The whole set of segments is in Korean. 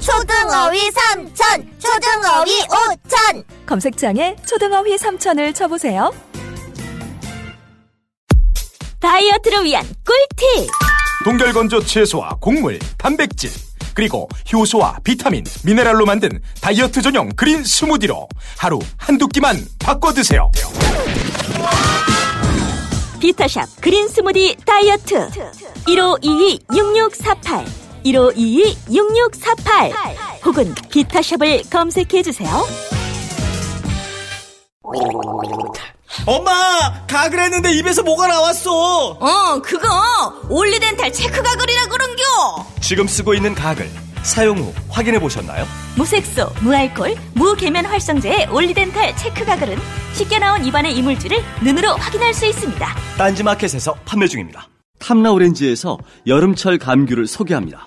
초등어휘 삼천, 초등어휘 오천. 검색창에 초등어휘 3천을 쳐보세요. 다이어트를 위한 꿀팁 동결건조 채소와 곡물, 단백질, 그리고 효소와 비타민, 미네랄로 만든 다이어트 전용 그린 스무디로 하루 한두 끼만 바꿔 드세요. 비타샵 그린 스무디 다이어트 1522-6648 1522-6648 혹은 비타샵을 검색해주세요 엄마 가글 했는데 입에서 뭐가 나왔어 어, 그거 올리덴탈 체크 가글이라 그런겨. 지금 쓰고 있는 가글 사용 후 확인해 보셨나요? 무색소, 무알콜, 무계면 활성제의 올리덴탈 체크 가글은 쉽게 나온 입안의 이물질을 눈으로 확인할 수 있습니다 딴지마켓에서 판매 중입니다 탐라 오렌지에서 여름철 감귤을 소개합니다.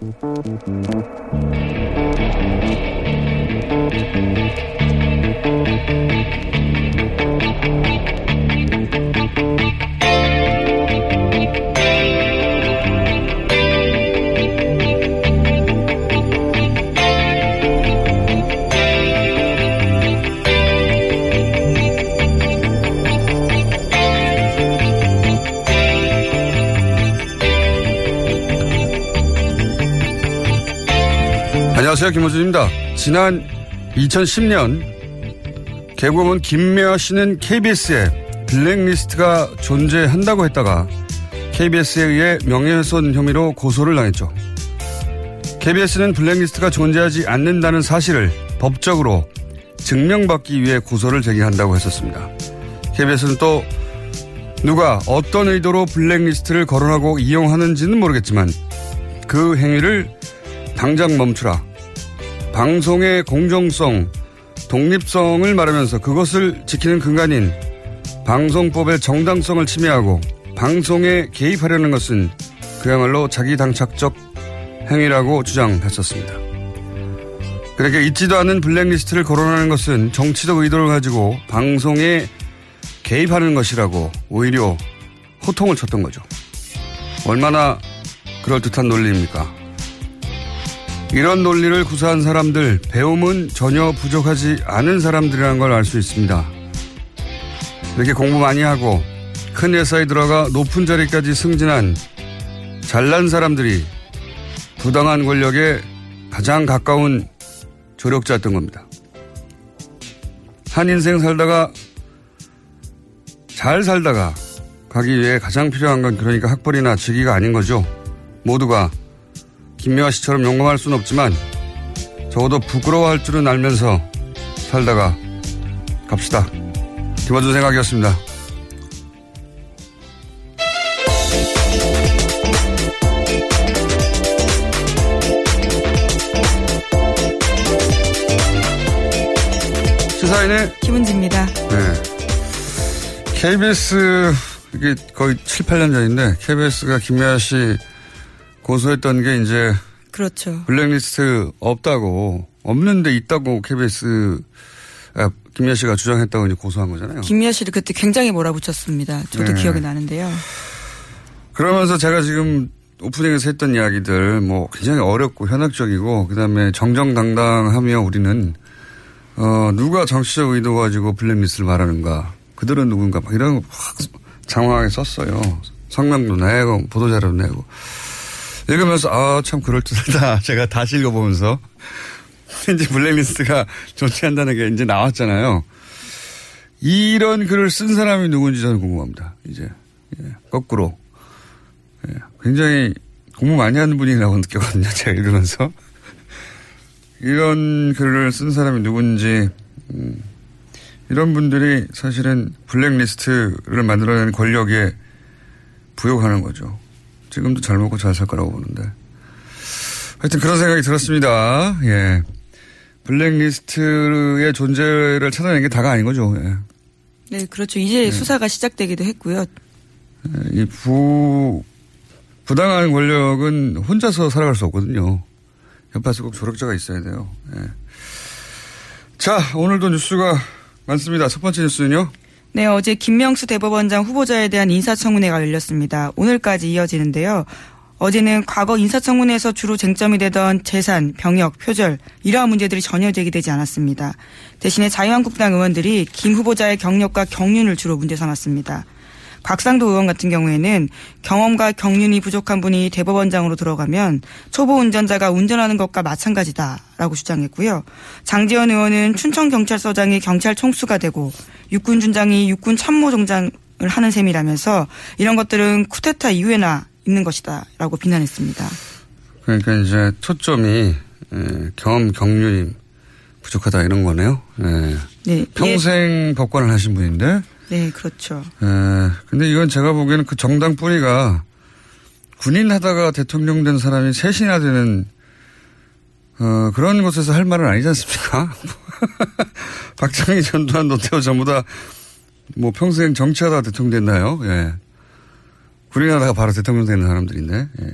Thank you. 안녕하세요. 김호준입니다. 지난 2010년 개그우먼 김미아 씨는 KBS에 블랙리스트가 존재한다고 했다가 KBS에 의해 명예훼손 혐의로 고소를 당했죠. KBS는 블랙리스트가 존재하지 않는다는 사실을 법적으로 증명받기 위해 고소를 제기한다고 했었습니다. KBS는 또 누가 어떤 의도로 블랙리스트를 거론하고 이용하는지는 모르겠지만 그 행위를 당장 멈추라. 방송의 공정성, 독립성을 말하면서 그것을 지키는 근간인 방송법의 정당성을 침해하고 방송에 개입하려는 것은 그야말로 자기 당착적 행위라고 주장했었습니다. 그렇게 있지도 않은 블랙리스트를 거론하는 것은 정치적 의도를 가지고 방송에 개입하는 것이라고 오히려 호통을 쳤던 거죠. 얼마나 그럴듯한 논리입니까? 이런 논리를 구사한 사람들, 배움은 전혀 부족하지 않은 사람들이라는 걸 알 수 있습니다. 이렇게 공부 많이 하고 큰 회사에 들어가 높은 자리까지 승진한 잘난 사람들이 부당한 권력에 가장 가까운 조력자였던 겁니다. 한 인생 살다가 잘 살다가 가기 위해 가장 필요한 건 그러니까 학벌이나 직위가 아닌 거죠. 모두가 김미화 씨처럼 용감할 수는 없지만 적어도 부끄러워할 줄은 알면서 살다가 갑시다. 김어준 생각이었습니다. 시사인의 김은지입니다. 네. KBS 이게 거의 7, 8년 전인데 KBS가 김미아 씨 고소했던 게 이제 그렇죠. 블랙리스트 없다고 없는데 있다고 KBS 아, 김미아 씨가 주장했다고 이제 고소한 거잖아요. 김미아 씨를 그때 굉장히 몰아붙였습니다. 저도 네. 기억이 나는데요. 그러면서 제가 지금 오프닝에서 했던 이야기들 뭐 굉장히 어렵고 현학적이고 그다음에 정정당당하며 우리는 어 누가 정치적 의도 가지고 블랙리스트를 말하는가 그들은 누군가 막 이런 거확 장황하게 썼어요. 성명도 내고 보도자료도 내고 읽으면서 아 참 그럴듯하다 제가 다시 읽어보면서 이제 블랙리스트가 존재한다는 게 이제 나왔잖아요. 이런 글을 쓴 사람이 누군지 저는 궁금합니다. 이제 예, 거꾸로 예, 굉장히 공부 많이 하는 분이라고 느꼈거든요. 제가 읽으면서 이런 글을 쓴 사람이 누군지 음, 이런 분들이 사실은 블랙리스트를 만들어내는 권력에 부욕하는 거죠. 지금도 잘 먹고 잘 살 거라고 보는데. 하여튼 그런 생각이 들었습니다. 예. 블랙리스트의 존재를 찾아낸 게 다가 아닌 거죠. 예. 네, 그렇죠. 이제 네. 수사가 시작되기도 했고요. 예, 이 부, 부당한 권력은 혼자서 살아갈 수 없거든요. 옆에서 꼭 조력자가 있어야 돼요. 예. 자, 오늘도 뉴스가 많습니다. 첫 번째 뉴스는요? 네, 어제 김명수 대법원장 후보자에 대한 인사청문회가 열렸습니다. 오늘까지 이어지는데요. 어제는 과거 인사청문회에서 주로 쟁점이 되던 재산, 병역, 표절 이러한 문제들이 전혀 제기되지 않았습니다. 대신에 자유한국당 의원들이 김 후보자의 경력과 경륜을 주로 문제 삼았습니다. 곽상도 의원 같은 경우에는 경험과 경륜이 부족한 분이 대법원장으로 들어가면 초보 운전자가 운전하는 것과 마찬가지다라고 주장했고요. 장지원 의원은 춘천경찰서장이 경찰 총수가 되고 육군 준장이 육군 참모총장을 하는 셈이라면서 이런 것들은 쿠데타 이후에나 있는 것이다라고 비난했습니다. 그러니까 이제 초점이 예, 경험 경륜이 부족하다 이런 거네요. 예. 네. 평생 예. 법관을 하신 분인데. 네, 그렇죠. 예. 근데 이건 제가 보기에는 그 정당 뿌리가 군인 하다가 대통령 된 사람이 셋이나 되는 어, 그런 곳에서 할 말은 아니지 않습니까? 박정희, 전두환, 노태우 전부 다 뭐 평생 정치하다 대통령 됐나요? 예. 군인하다가 바로 대통령 되는 사람들인데. 예.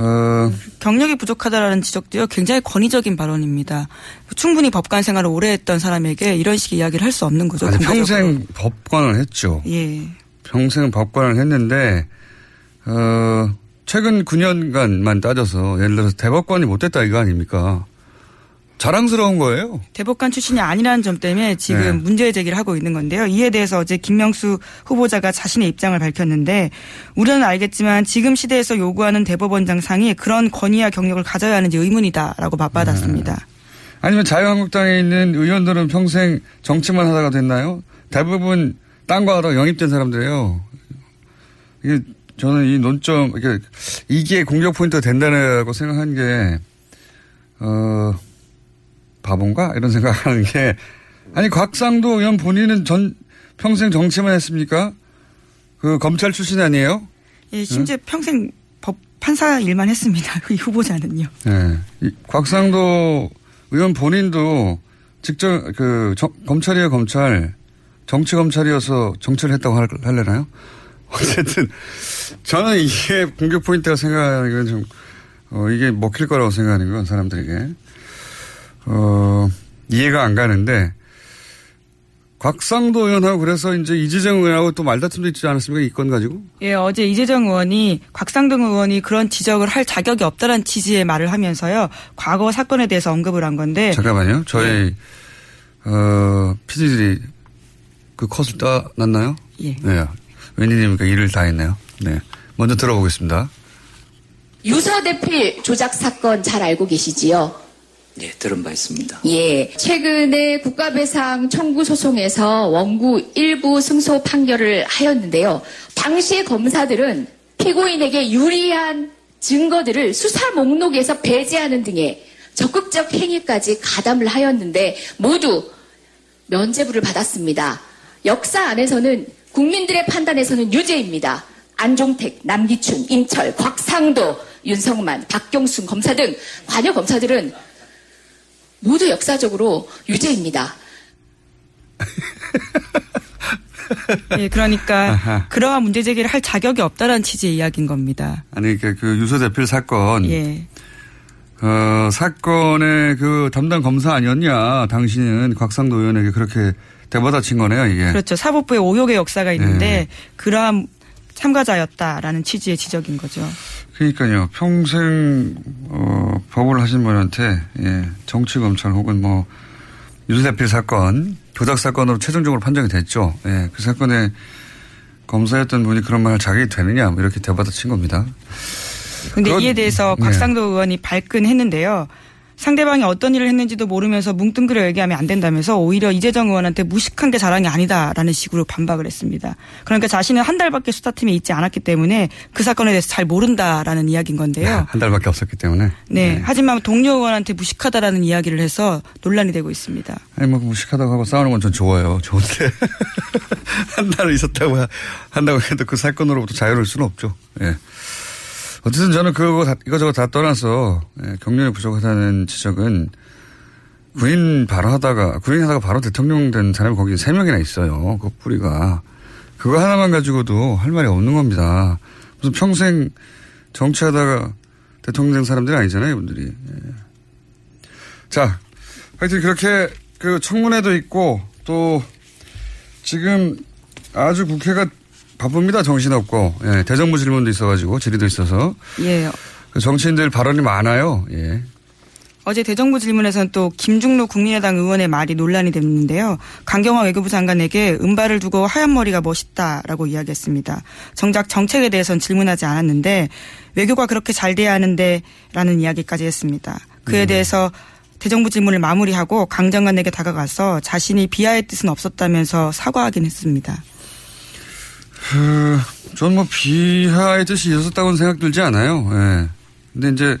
어. 경력이 부족하다라는 지적도요 굉장히 권위적인 발언입니다. 충분히 법관 생활을 오래 했던 사람에게 이런 식의 이야기를 할 수 없는 거죠. 아니, 평생 법관을 했죠. 예. 평생 법관을 했는데 어, 최근 9년간만 따져서 예를 들어서 대법관이 못 됐다 이거 아닙니까? 자랑스러운 거예요. 대법관 출신이 아니라는 점 때문에 지금 네. 문제 제기를 하고 있는 건데요. 이에 대해서 어제 김명수 후보자가 자신의 입장을 밝혔는데 우리는 알겠지만 지금 시대에서 요구하는 대법원장 상이 그런 권위와 경력을 가져야 하는지 의문이다라고 맞받았습니다. 네. 아니면 자유한국당에 있는 의원들은 평생 정치만 하다가 됐나요? 대부분 딴 거 하다가 영입된 사람들이에요. 이게 저는 이 논점 이게 이게 공격 포인트가 된다고 생각한 게 어. 바본가? 이런 생각하는 게 아니 곽상도 의원 본인은 전 평생 정치만 했습니까? 그 검찰 출신 아니에요? 예, 심지어 응? 평생 법 판사 일만 했습니다. 그 후보자는요. 네. 이, 곽상도 의원 본인도 직접 그 저, 검찰이에요 검찰 정치 검찰이어서 정치를 했다고 할, 할래나요? 어쨌든 저는 이게 공격 포인트가 생각하는 건 좀 어, 이게 먹힐 거라고 생각하는 건 사람들에게 어, 이해가 안 가는데 곽상도 의원하고 그래서 이제 이재정 의원하고 또 말다툼도 있지 않았습니까? 이 건 가지고? 예, 어제 이재정 의원이 곽상동 의원이 그런 지적을 할 자격이 없다는 취지의 말을 하면서요. 과거 사건에 대해서 언급을 한 건데. 잠깐만요. 저희, 네. 어, 피디들이 그 컷을 따놨나요? 예. 네. 웬일입니까? 일을 다 했네요. 네. 먼저 들어보겠습니다. 유서 대필 조작 사건 잘 알고 계시지요? 예, 들은 바 있습니다. 예. 최근에 국가배상 청구 소송에서 원구 일부 승소 판결을 하였는데요. 당시 검사들은 피고인에게 유리한 증거들을 수사 목록에서 배제하는 등의 적극적 행위까지 가담을 하였는데 모두 면죄부를 받았습니다. 역사 안에서는 국민들의 판단에서는 유죄입니다. 안종택, 남기춘, 임철, 곽상도, 윤성만, 박경순 검사 등 관여 검사들은 모두 역사적으로 유죄입니다. 예, 그러니까 아하. 그러한 문제 제기를 할 자격이 없다라는 취지의 이야기인 겁니다. 아니 그러니까 그 유서 대필 사건. 예. 어, 사건의 그 담당 검사 아니었냐. 당신은 곽상도 의원에게 그렇게 대받아친 거네요, 이게. 그렇죠. 사법부의 오욕의 역사가 있는데 예. 그러한 참가자였다라는 취지의 지적인 거죠. 그러니까요. 평생 어, 법을 하신 분한테 예, 정치 검찰 혹은 뭐 유수대필 사건 조작 사건으로 최종적으로 판정이 됐죠. 예, 그 사건에 검사였던 분이 그런 말을 자격이 되느냐 뭐 이렇게 대받아친 겁니다. 그런데 이에 대해서 네. 곽상도 네. 의원이 발끈했는데요. 상대방이 어떤 일을 했는지도 모르면서 뭉뚱그려 얘기하면 안 된다면서 오히려 이재정 의원한테 무식한 게 자랑이 아니다라는 식으로 반박을 했습니다. 그러니까 자신은 한 달밖에 수사팀에 있지 않았기 때문에 그 사건에 대해서 잘 모른다라는 이야기인 건데요. 한 달밖에 없었기 때문에. 네. 하지만 동료 의원한테 무식하다라는 이야기를 해서 논란이 되고 있습니다. 아니 뭐 무식하다고 하고 싸우는 건 전 좋아요. 좋은데 한달 있었다고 한다고 해도 그 사건으로부터 자유로울 수는 없죠. 예. 어쨌든 저는 그거 다, 이거저거 다 떠나서 예, 경륜이 부족하다는 지적은 군인 바로 하다가 군인 하다가 바로 대통령 된 사람이 거기 세 명이나 있어요. 그 뿌리가 그거 하나만 가지고도 할 말이 없는 겁니다. 무슨 평생 정치하다가 대통령 된 사람들이 아니잖아요, 이분들이. 예. 자, 하여튼 그렇게 그 청문회도 있고 또 지금 아주 국회가 바쁩니다. 정신없고. 예, 대정부 질문도 있어가지고 질의도 있어서. 예. 그 정치인들 발언이 많아요. 예. 어제 대정부 질문에서는 또 김중로 국민의당 의원의 말이 논란이 됐는데요. 강경화 외교부 장관에게 은발을 두고 하얀 머리가 멋있다라고 이야기했습니다. 정작 정책에 대해서는 질문하지 않았는데 외교가 그렇게 잘 돼야 하는데 라는 이야기까지 했습니다. 그에 음. 대해서 대정부 질문을 마무리하고 강 장관에게 다가가서 자신이 비하의 뜻은 없었다면서 사과하긴 했습니다. 그, 전뭐 비하의 뜻이 있었다고는 생각 들지 않아요. 예. 근데 이제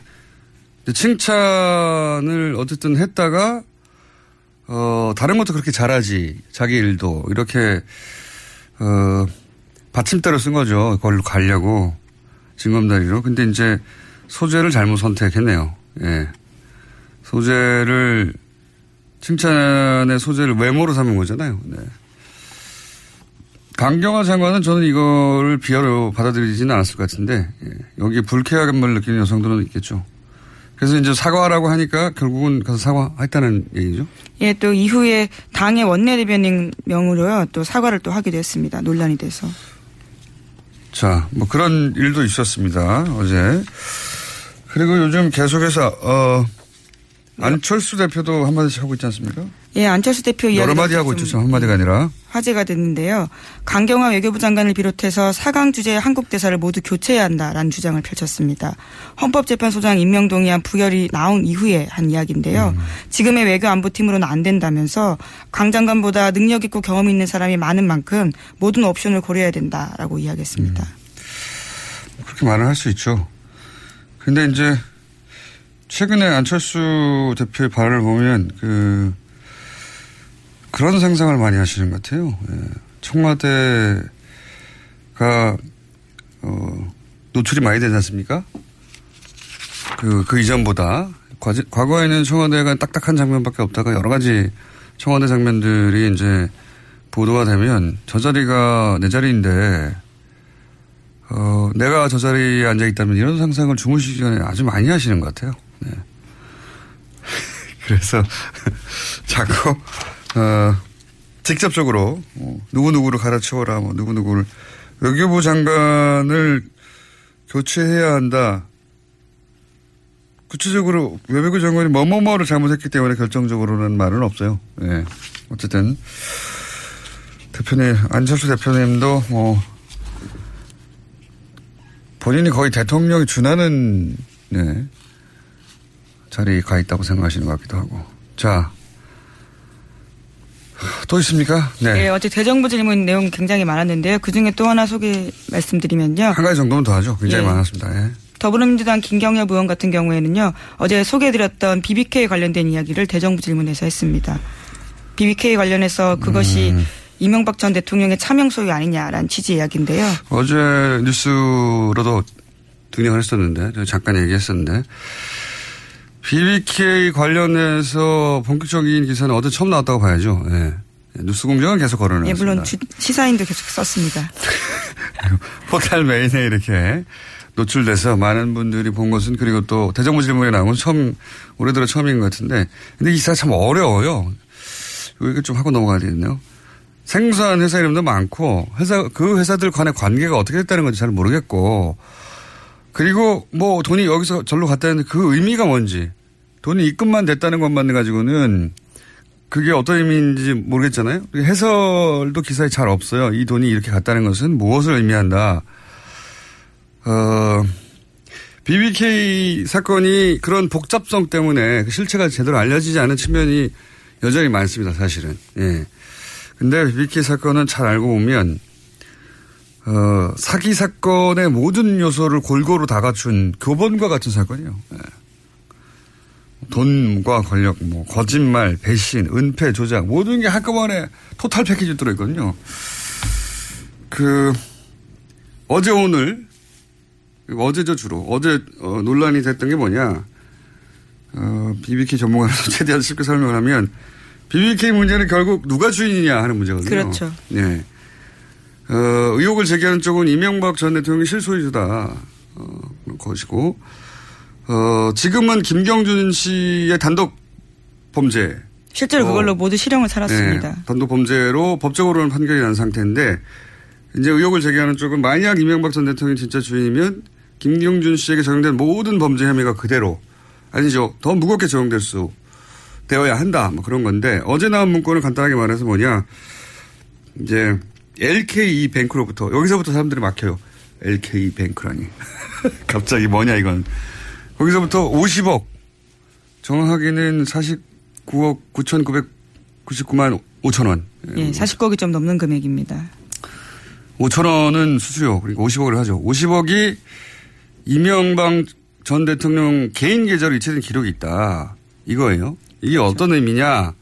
칭찬을 어쨌든 했다가 어 다른 것도 그렇게 잘하지 자기 일도 이렇게 어 받침대로 쓴 거죠. 그걸로 가려고 징검다리로. 근데 이제 소재를 잘못 선택했네요. 예. 소재를 칭찬의 소재를 외모로 삼은 거잖아요. 네. 강경화 장관은 저는 이거를 비하로 받아들이지는 않았을 것 같은데 예. 여기에 불쾌함을 느끼는 여성들은 있겠죠. 그래서 이제 사과하라고 하니까 결국은 가서 사과했다는 얘기죠. 예, 또 이후에 당의 원내대변인 명으로요 또 사과를 또 하기도 했습니다. 논란이 돼서. 자, 뭐 그런 일도 있었습니다. 어제. 그리고 요즘 계속해서 어 안철수 대표도 한마디씩 하고 있지 않습니까? 예, 안철수 대표 여러 마디 하고 있죠. 참 한마디가 아니라. 화제가 됐는데요. 강경화 외교부 장관을 비롯해서 4강 주제 한국 대사를 모두 교체해야 한다라는 주장을 펼쳤습니다. 헌법재판소장 임명 동의안 부결이 나온 이후에 한 이야기인데요. 음. 지금의 외교 안보팀으로는 안 된다면서 강 장관보다 능력 있고 경험 있는 사람이 많은 만큼 모든 옵션을 고려해야 된다라고 이야기했습니다. 음. 그렇게 말을 할 수 있죠. 근데 이제 최근에 안철수 대표의 발언을 보면 그 그런 상상을 많이 하시는 것 같아요. 예. 청와대가 어, 노출이 많이 되지 않습니까? 그, 그 이전보다. 과거에는 청와대가 딱딱한 장면밖에 없다가 여러 가지 청와대 장면들이 이제 보도가 되면 저 자리가 내 자리인데, 어, 내가 저 자리에 앉아 있다면 이런 상상을 주무시기 전에 아주 많이 하시는 것 같아요. 네. 그래서 자꾸 어, 직접적으로 뭐 누구누구를 갈아치워라 뭐 누구누구를 외교부 장관을 교체해야 한다. 구체적으로 외교부 장관이 뭐뭐뭐를 잘못했기 때문에 결정적으로는 말은 없어요. 예. 네. 어쨌든 대표님 안철수 대표님도 뭐 본인이 거의 대통령이 준하는 네. 자리에 가 있다고 생각하시는 것 같기도 하고. 자, 또 있습니까? 네. 네. 어제 대정부 질문 내용 굉장히 많았는데요. 그 중에 또 하나 소개 말씀드리면요. 한 가지 정도는 더 하죠. 굉장히 예. 많았습니다. 예. 더불어민주당 김경엽 의원 같은 경우에는요. 어제 소개해드렸던 BBK 관련된 이야기를 대정부 질문에서 했습니다. BBK 관련해서 그것이 음. 이명박 전 대통령의 차명 소유 아니냐라는 취지 이야기인데요. 어제 뉴스로도 등장을 했었는데 잠깐 얘기했었는데 BBK 관련해서 본격적인 기사는 어제 처음 나왔다고 봐야죠. 예. 뉴스공장은 계속 걸어놨습니다. 예, 물론 주, 시사인도 계속 썼습니다. 포탈 메인에 이렇게 노출돼서 많은 분들이 본 것은 그리고 또 대정부 질문에 나온 건 처음 올해 들어 처음인 것 같은데 근데 이 기사가 참 어려워요. 이거 좀 하고 넘어가야 되겠네요. 생소한 회사 이름도 많고 회사 그 회사들 간의 관계가 어떻게 됐다는 건지 잘 모르겠고 그리고 뭐 돈이 여기서 절로 갔다는 그 의미가 뭔지 돈이 입금만 됐다는 것만 가지고는 그게 어떤 의미인지 모르겠잖아요. 해설도 기사에 잘 없어요. 이 돈이 이렇게 갔다는 것은 무엇을 의미한다. 어, BBK 사건이 그런 복잡성 때문에 그 실체가 제대로 알려지지 않은 측면이 여전히 많습니다, 사실은. 예. 근데 BBK 사건은 잘 알고 보면, 어, 사기 사건의 모든 요소를 골고루 다 갖춘 교본과 같은 사건이에요. 예. 돈과 권력, 뭐, 거짓말, 배신, 은폐, 조작, 모든 게 한꺼번에 토탈 패키지 들어있거든요. 그, 어제 오늘, 어제죠 주로, 어제 어, 논란이 됐던 게 뭐냐, 어, BBK 전문가로서 최대한 쉽게 설명을 하면, BBK 문제는 결국 누가 주인이냐 하는 문제거든요. 그렇죠. 네. 어, 의혹을 제기하는 쪽은 이명박 전 대통령이 실소유주다. 어, 것이고, 어, 지금은 김경준 씨의 단독 범죄. 실제로 어, 그걸로 모두 실형을 살았습니다. 네, 단독 범죄로 법적으로는 판결이 난 상태인데, 이제 의혹을 제기하는 쪽은 만약 이명박 전 대통령이 진짜 주인이면 김경준 씨에게 적용된 모든 범죄 혐의가 그대로, 아니죠. 더 무겁게 적용될 수 되어야 한다. 뭐 그런 건데, 어제 나온 문건을 간단하게 말해서 뭐냐, 이제 LKE 뱅크로부터, 여기서부터 사람들이 막혀요. LKE 뱅크라니. 갑자기 뭐냐, 이건. 거기서부터 50억, 정확하게는 49억 9,999만 5천 원. 예, 40억이 좀 넘는 금액입니다. 5천 원은 수수료, 그러니까 50억을 하죠. 50억이 이명박 전 대통령 개인 계좌로 이체된 기록이 있다. 이거예요. 이게 그렇죠. 어떤 의미냐.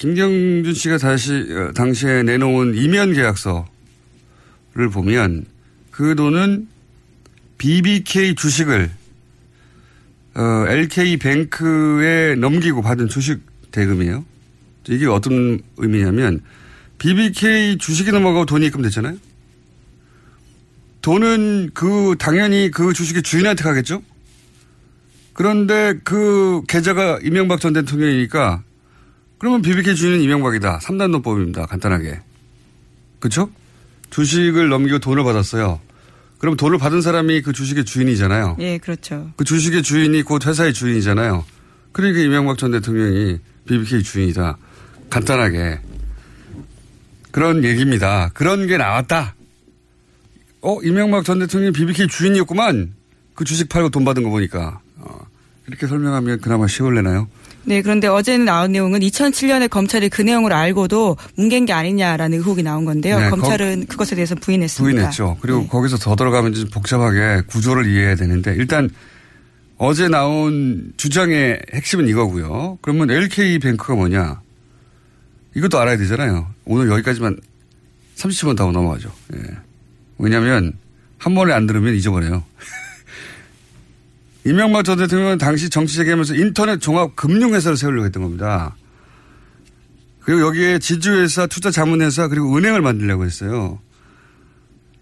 김경준 씨가 다시, 어, 당시에 내놓은 이면 계약서를 보면 그 돈은 BBK 주식을 어, LK 뱅크에 넘기고 받은 주식 대금이에요. 이게 어떤 의미냐면 BBK 주식이 넘어가고 돈이 입금됐잖아요. 돈은 그 당연히 그 주식의 주인한테 가겠죠. 그런데 그 계좌가 이명박 전 대통령이니까 그러면 BBK 주인은 이명박이다. 3단 논법입니다. 간단하게. 그렇죠? 주식을 넘기고 돈을 받았어요. 그럼 돈을 받은 사람이 그 주식의 주인이잖아요. 예, 그렇죠. 그 주식의 주인이 곧 회사의 주인이잖아요. 그러니까 이명박 전 대통령이 BBK 주인이다. 간단하게. 그런 얘기입니다. 그런 게 나왔다. 어, 이명박 전 대통령이 BBK 주인이었구만. 그 주식 팔고 돈 받은 거 보니까. 어, 이렇게 설명하면 그나마 쉬울래나요? 네, 그런데 어제는 나온 내용은 2007년에 검찰이 그 내용을 알고도 뭉갠 게 아니냐라는 의혹이 나온 건데요. 네, 검찰은 그것에 대해서 부인했습니다. 부인했죠. 그리고 거기서 더 들어가면 좀 복잡하게 구조를 이해해야 되는데 일단 어제 나온 주장의 핵심은 이거고요. 그러면 LK 뱅크가 뭐냐? 이것도 알아야 되잖아요. 오늘 여기까지만 30분 더 넘어가죠. 예. 왜냐하면 한 번에 안 들으면 잊어버려요. 이명박 전 대통령은 당시 정치 재개하면서 인터넷 종합 금융회사를 세우려고 했던 겁니다. 그리고 여기에 지주회사, 투자자문회사, 그리고 은행을 만들려고 했어요.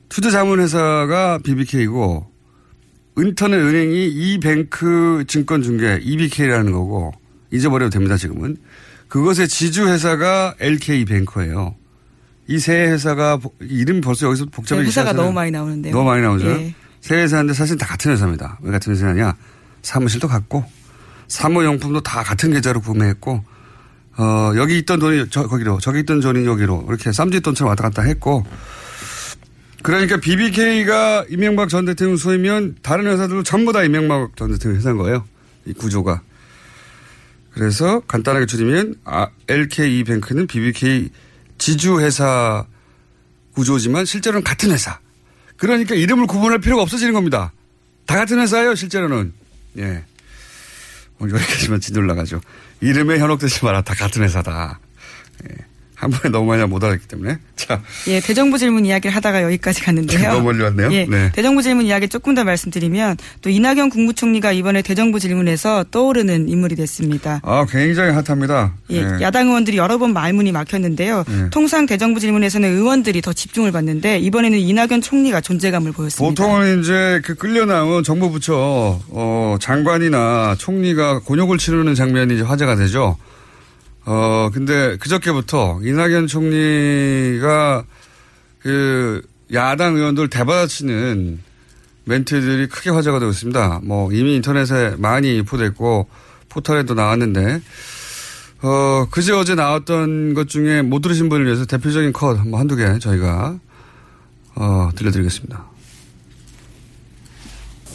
투자자문회사가 BBK고, 인터넷 은행이 이뱅크 증권중개, EBK라는 거고, 잊어버려도 됩니다, 지금은. 그것의 지주회사가 LK뱅크예요. 이 세 회사가, 이름 벌써 여기서 복잡하게 네, 회사가. 너무 많이 나오는데요. 너무 많이 나오죠. 예. 세 회사인데 사실 다 같은 회사입니다. 왜 같은 회사냐? 사무실도 같고 사무용품도 다 같은 계좌로 구매했고 어, 여기 있던 돈이 저, 거기로 저기 있던 돈이 여기로 이렇게 쌈짓돈처럼 왔다 갔다 했고 그러니까 BBK가 이명박 전 대통령 소이면 다른 회사들도 전부 다 이명박 전 대통령 회사인 거예요. 이 구조가. 그래서 간단하게 줄이면 아, LKE 뱅크는 BBK 지주회사 구조지만 실제로는 같은 회사. 그러니까 이름을 구분할 필요가 없어지는 겁니다. 다 같은 회사예요, 실제로는. 예. 오늘 여기까지만 진돌 나가죠. 이름에 현혹되지 마라. 다 같은 회사다. 예. 한 번에 너무 많이 못 알았기 때문에. 자. 예, 대정부 질문 이야기를 하다가 여기까지 갔는데요. 너무 멀리 왔네요. 예, 네. 대정부 질문 이야기 조금 더 말씀드리면 또 이낙연 국무총리가 이번에 대정부 질문에서 떠오르는 인물이 됐습니다. 아, 굉장히 핫합니다. 예, 예. 야당 의원들이 여러 번 말문이 막혔는데요. 예. 통상 대정부 질문에서는 의원들이 더 집중을 받는데 이번에는 이낙연 총리가 존재감을 보였습니다. 보통은 이제 그 끌려 나온 정부 부처 어, 장관이나 총리가 곤욕을 치르는 장면이 이제 화제가 되죠. 어 근데 그저께부터 이낙연 총리가 그 야당 의원들 대받아치는 멘트들이 크게 화제가 되고 있습니다. 뭐 이미 인터넷에 많이 유포됐고 포털에도 나왔는데 어 그제 어제 나왔던 것 중에 못 들으신 분을 위해서 대표적인 컷 한두 개 저희가 어 들려드리겠습니다.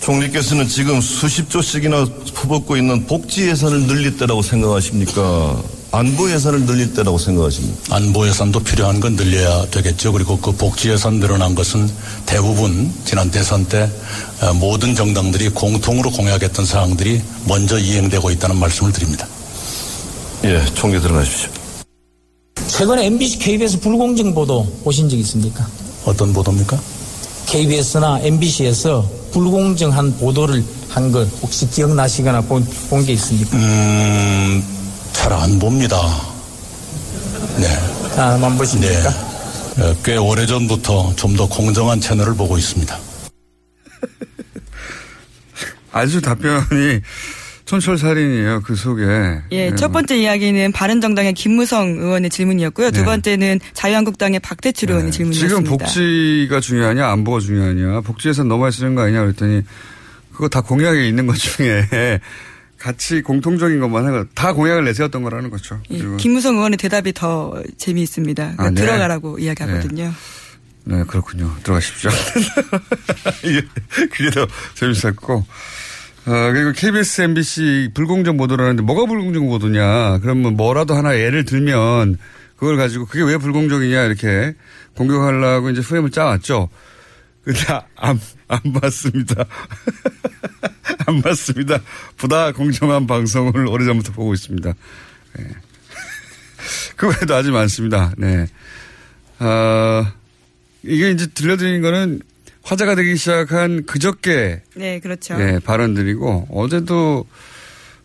총리께서는 지금 수십 조씩이나 퍼붓고 있는 복지 예산을 늘릴 때라고 생각하십니까? 안보 예산을 늘릴 때라고 생각하십니까? 안보 예산도 필요한 건 늘려야 되겠죠. 그리고 그 복지 예산 늘어난 것은 대부분 지난 대선 때 어, 모든 정당들이 공통으로 공약했던 사항들이 먼저 이행되고 있다는 말씀을 드립니다. 예, 총리 들어가십시오. 최근에 MBC, KBS 불공정 보도 보신 적 있습니까? 어떤 보도입니까? KBS나 MBC에서 불공정한 보도를 한 걸 혹시 기억나시거나 본 게 있습니까? 음, 잘 안 봅니다. 네. 아, 안 보십니까? 네. 어, 꽤 오래전부터 좀 더 공정한 채널을 보고 있습니다. 아주 답변이 촌철 살인이에요. 그 속에. 예, 네, 첫 번째 이야기는 바른정당의 김무성 의원의 질문이었고요. 두 네. 번째는 자유한국당의 박대출 의원의 질문이었습니다. 지금 복지가 중요하냐 안보가 중요하냐 복지에서 너무 많이 쓰는 거 아니냐 그랬더니 그거 다 공약에 있는 것 중에 같이 공통적인 것만 해가 다 공약을 내세웠던 거라는 거죠. 예, 김무성 의원의 대답이 더 재미있습니다. 아, 네. 들어가라고 이야기하거든요. 네 그렇군요. 들어가십시오. 그게 더 재밌었고 어, 그리고 KBS, MBC 불공정 보도를 하는데 뭐가 불공정 보도냐 그러면 뭐라도 하나 예를 들면 그걸 가지고 그게 왜 불공정이냐 이렇게 공격하려고 이제 프레임을 짜왔죠. 근데 안, 안 봤습니다. 안 봤습니다. 보다 공정한 방송을 오래전부터 보고 있습니다. 네. 그 외에도 아주 많습니다. 네. 어, 이게 이제 들려드리는 거는 화제가 되기 시작한 그저께 네, 그렇죠. 예, 발언들이고 어제도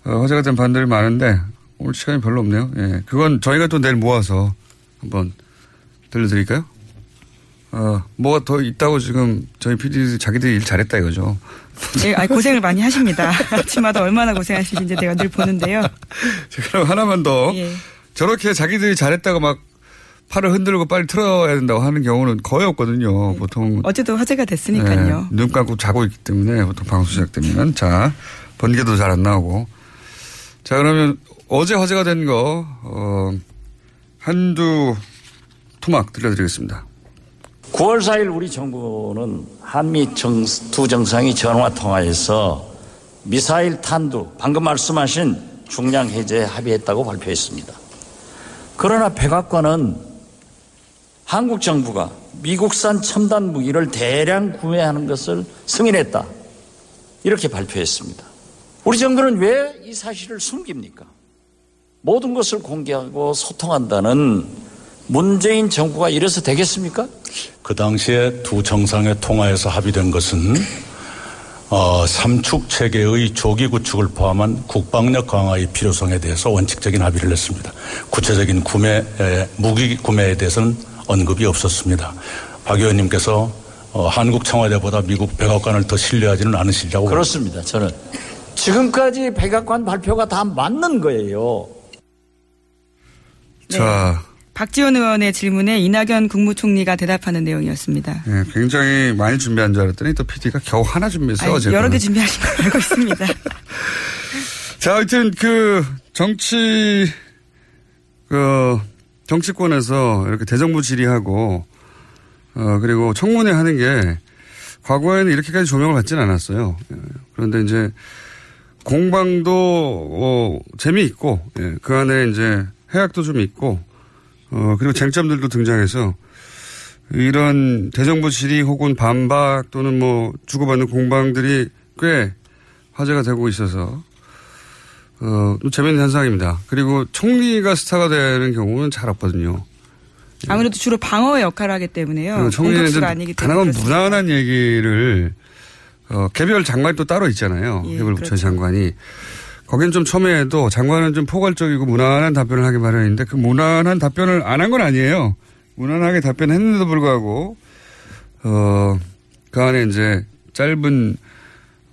어, 화제가 된 발언들이 많은데 오늘 시간이 별로 없네요. 예, 그건 저희가 또 내일 모아서 한번 들려드릴까요? 어, 뭐가 더 있다고 지금 저희 PD 자기들이 일 잘했다 이거죠. 예, 아니, 고생을 많이 하십니다. 아침마다 얼마나 고생하시는지 제가 늘 보는데요. 자, 그럼 하나만 더. 예. 저렇게 자기들이 잘했다고 막 팔을 흔들고 빨리 틀어야 된다고 하는 경우는 거의 없거든요. 보통. 어제도 화제가 됐으니까요. 네, 눈 감고 자고 있기 때문에 보통 방송 시작되면. 자, 번개도 잘 안 나오고. 자, 그러면 어제 화제가 된 거, 어, 한두 토막 들려드리겠습니다. 9월 4일 우리 정부는 한미 정, 두 정상이 전화 통화해서 미사일 탄두, 방금 말씀하신 중량 해제에 합의했다고 발표했습니다. 그러나 백악관은 한국 정부가 미국산 첨단 무기를 대량 구매하는 것을 승인했다. 이렇게 발표했습니다. 우리 정부는 왜 이 사실을 숨깁니까? 모든 것을 공개하고 소통한다는 문재인 정부가 이래서 되겠습니까? 그 당시에 두 정상의 통화에서 합의된 것은 어, 삼축 체계의 조기 구축을 포함한 국방력 강화의 필요성에 대해서 원칙적인 합의를 했습니다. 구체적인 구매, 에, 무기 구매에 대해서는 언급이 없었습니다. 박 의원님께서 어, 한국 청와대보다 미국 백악관을 더 신뢰하지는 않으시리라고 그렇습니다. 저는 지금까지 백악관 발표가 다 맞는 거예요. 자, 박지원 의원의 질문에 이낙연 국무총리가 대답하는 내용이었습니다. 예, 굉장히 많이 준비한 줄 알았더니 또 PD가 겨우 하나 준비했어요. 아니, 어제 여러 개. 준비하신 걸 알고 있습니다. 자, 하여튼 그 정치 그 정치권에서 이렇게 대정부 질의하고 어 그리고 청문회 하는 게 과거에는 이렇게까지 조명을 받지는 않았어요. 예, 그런데 이제 공방도 어 재미있고 예, 그 안에 이제 해악도 좀 있고 어 그리고 쟁점들도 등장해서 이런 대정부 질의 혹은 반박 또는 뭐 주고받는 공방들이 꽤 화제가 되고 있어서 어, 또 재밌는 현상입니다. 그리고 총리가 스타가 되는 경우는 잘 없거든요. 아무래도 주로 방어의 역할을 하기 때문에요. 그 총리는 아니기 때문에. 가능한. 무난한 얘기를 어, 개별 장관이 또 따로 있잖아요. 예, 개별 부처 그렇죠. 장관이. 거긴 좀 첨예해도 장관은 좀 포괄적이고 무난한 답변을 하기 마련인데 그 무난한 답변을 안 한 건 아니에요. 무난하게 답변했는데도 불구하고 어, 그 안에 이제 짧은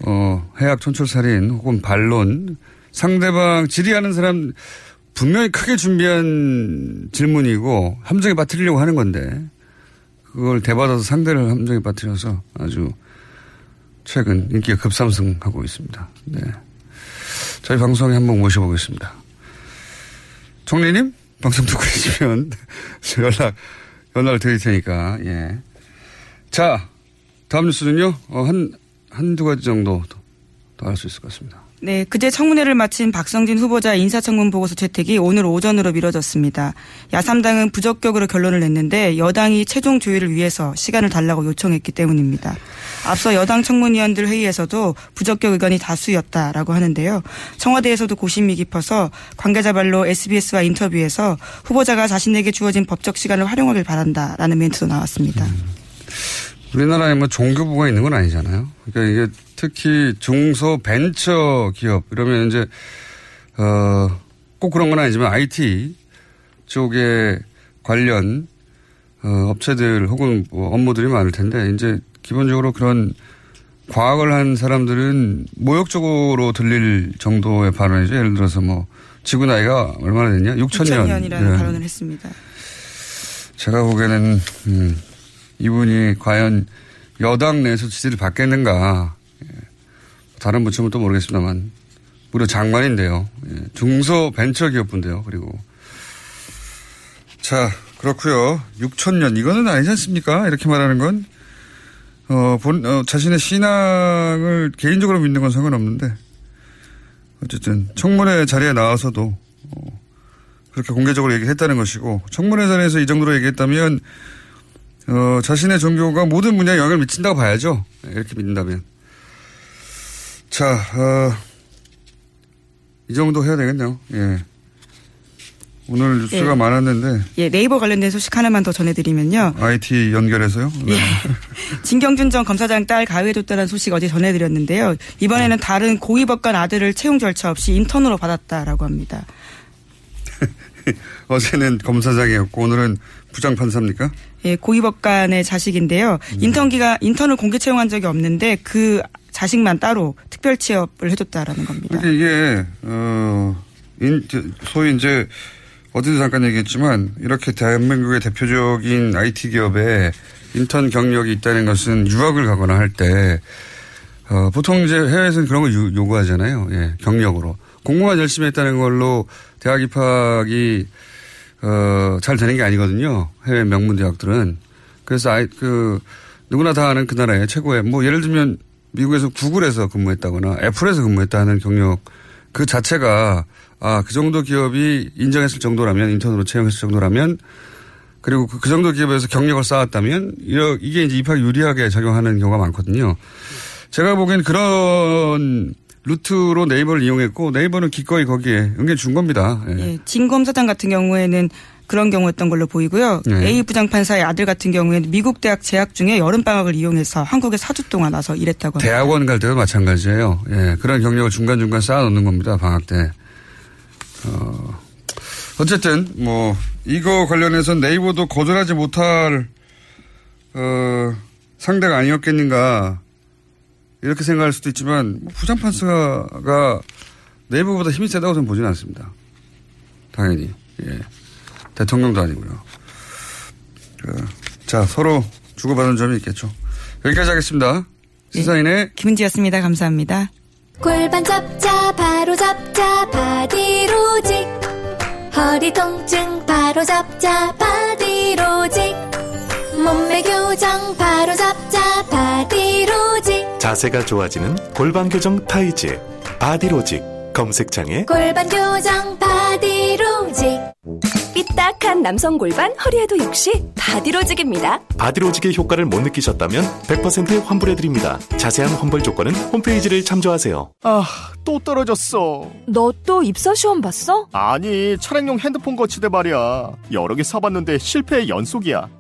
어, 해악 촌철살인 혹은 반론 상대방 질의하는 사람 분명히 크게 준비한 질문이고 함정에 빠뜨리려고 하는 건데 그걸 대받아서 상대를 함정에 빠뜨려서 아주 최근 인기가 급상승하고 있습니다. 네. 저희 방송에 한번 모셔보겠습니다. 총리님 방송 듣고 계시면 연락 연락을 드릴 테니까 예. 자 다음 뉴스는요 어, 한 한두 가지 정도 더 할 수 있을 것 같습니다. 네, 그제 청문회를 마친 박성진 후보자 인사청문 보고서 채택이 오늘 오전으로 미뤄졌습니다. 야3당은 부적격으로 결론을 냈는데 여당이 최종 조율을 위해서 시간을 달라고 요청했기 때문입니다. 앞서 여당 청문위원들 회의에서도 부적격 의견이 다수였다라고 하는데요. 청와대에서도 고심이 깊어서 관계자 발로 SBS와 인터뷰에서 후보자가 자신에게 주어진 법적 시간을 활용하길 바란다라는 멘트도 나왔습니다. 음. 우리나라에 뭐 종교부가 있는 건 아니잖아요. 그러니까 이게 특히 중소 벤처 기업 이러면 이제 어 꼭 그런 건 아니지만 IT 쪽에 관련 어 업체들 혹은 뭐 업무들이 많을 텐데 이제 기본적으로 그런 과학을 한 사람들은 모욕적으로 들릴 정도의 발언이죠. 예를 들어서 뭐 지구 나이가 얼마나 됐냐? 6천 년. 6천 년이라는 네. 발언을 했습니다. 제가 보기에는 음, 이분이 과연 여당 내에서 지지를 받겠는가. 예. 다른 부처는 또 모르겠습니다만 무려 장관인데요. 예. 중소 벤처기업분인데요. 그리고 자 그렇고요. 6천 년 이거는 아니지 않습니까? 이렇게 말하는 건 어, 본, 어, 자신의 신앙을 개인적으로 믿는 건 상관없는데 어쨌든 청문회 자리에 나와서도 어, 그렇게 공개적으로 얘기했다는 것이고 청문회 자리에서 이 정도로 얘기했다면 어, 자신의 종교가 모든 분야에 영향을 미친다고 봐야죠. 네, 이렇게 믿는다면. 자, 어, 이 정도 해야 되겠네요. 예. 오늘 뉴스가 예. 많았는데. 예, 네이버 관련된 소식 하나만 더 전해드리면요. IT 연결해서요? 네. 예. 진경준 전 검사장 딸 가해줬다는 소식 어제 전해드렸는데요. 이번에는 다른 고위법관 아들을 채용 절차 없이 인턴으로 받았다라고 합니다. 어제는 검사장이었고 오늘은 부장판사입니까? 예, 고위법관의 자식인데요. 음. 인턴기가 인턴을 공개 채용한 적이 없는데 그 자식만 따로 특별 취업을 해줬다라는 겁니다. 그러니까 이게 어 인, 소위 이제 어제도 잠깐 얘기했지만 이렇게 대한민국의 대표적인 IT 기업에 인턴 경력이 있다는 것은 유학을 가거나 할 때 어, 보통 이제 해외에서는 그런 걸 요, 요구하잖아요. 예, 경력으로 공부만 열심히 했다는 걸로 대학 입학이 어, 잘 되는 게 아니거든요. 해외 명문 대학들은. 그래서 아이, 그, 누구나 다 아는 그 나라의 최고의, 뭐 예를 들면 미국에서 구글에서 근무했다거나 애플에서 근무했다는 경력 그 자체가 아, 그 정도 기업이 인정했을 정도라면, 인턴으로 채용했을 정도라면, 그리고 그, 그 정도 기업에서 경력을 쌓았다면, 이게 이제 입학 유리하게 작용하는 경우가 많거든요. 제가 보기엔 그런 루트로 네이버를 이용했고 네이버는 기꺼이 거기에 응해 준 겁니다. 예. 예, 진 검사장 같은 경우에는 그런 경우였던 걸로 보이고요. 네. A 부장판사의 아들 같은 경우에는 미국 대학 재학 중에 여름방학을 이용해서 한국에 4주 동안 와서 일했다고 합니다. 대학원 갈 때도 마찬가지예요. 예, 그런 경력을 중간중간 쌓아놓는 겁니다. 방학 때. 어, 어쨌든 뭐 이거 관련해서 네이버도 거절하지 못할 어, 상대가 아니었겠는가 이렇게 생각할 수도 있지만 뭐 부장판사가 내부보다 힘이 세다고 저는 보지는 않습니다. 당연히 예. 대통령도 아니고요. 그, 자 서로 주고받는 점이 있겠죠. 여기까지 하겠습니다. 시사인의 네. 김은지였습니다. 감사합니다. 골반 잡자 바로 잡자 바디로직 허리 통증 바로 잡자 바디로직 몸매 교정 바로 잡자 바디로직 자세가 좋아지는 골반 교정 타이즈 바디로직 검색창에 골반 교정 바디로직 삐딱한 남성 골반 허리에도 역시 바디로직입니다. 바디로직의 효과를 못 느끼셨다면 100% 환불해드립니다. 자세한 환불 조건은 홈페이지를 참조하세요. 아, 또 떨어졌어. 너 또 입사 시험 봤어? 아니, 차량용 핸드폰 거치대 말이야. 여러 개 사봤는데 실패의 연속이야.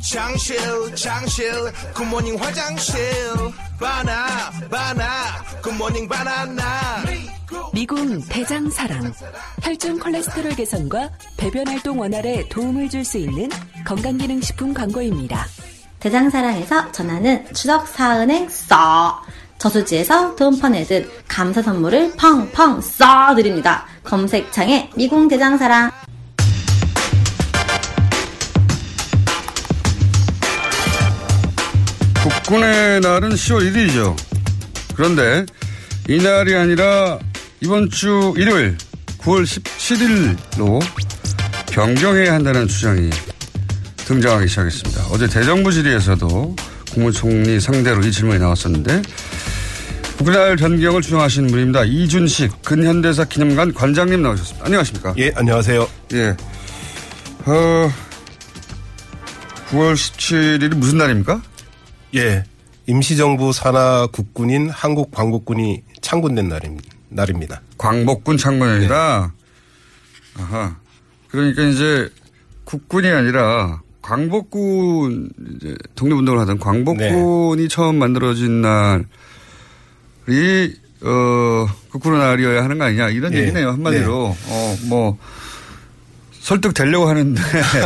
실 장실 good morning 화장실 바나 바나 good morning 바나나 미궁 대장사랑 혈중 콜레스테롤 개선과 배변 활동 원활에 도움을 줄 수 있는 건강기능식품 광고입니다. 대장사랑에서 전하는 추석 사은행 써 저수지에서 돈 퍼내듯 감사 선물을 펑펑 쏴드립니다. 검색창에 미궁 대장사랑. 국군의 날은 10월 1일이죠. 그런데 이날이 아니라 이번 주 일요일 9월 17일로 변경해야 한다는 주장이 등장하기 시작했습니다. 어제 대정부 질의에서도 국무총리 상대로 이 질문이 나왔었는데 국날 변경을 주장하시는 분입니다. 이준식 근현대사 기념관 관장님 나오셨습니다. 안녕하십니까? 예, 안녕하세요. 예. 어, 9월 17일이 무슨 날입니까? 예. 임시정부 산하 국군인 한국 광복군이 창군된 날입니다. 날입니다. 광복군 창군이다. 네. 아하. 그러니까 이제 국군이 아니라 광복군 이제 독립운동을 하던 광복군이 네. 처음 만들어진 날이 어 국군의 날이어야 하는 거 아니냐 이런 네. 얘기네요 한마디로 네. 어뭐 설득되려고 하는데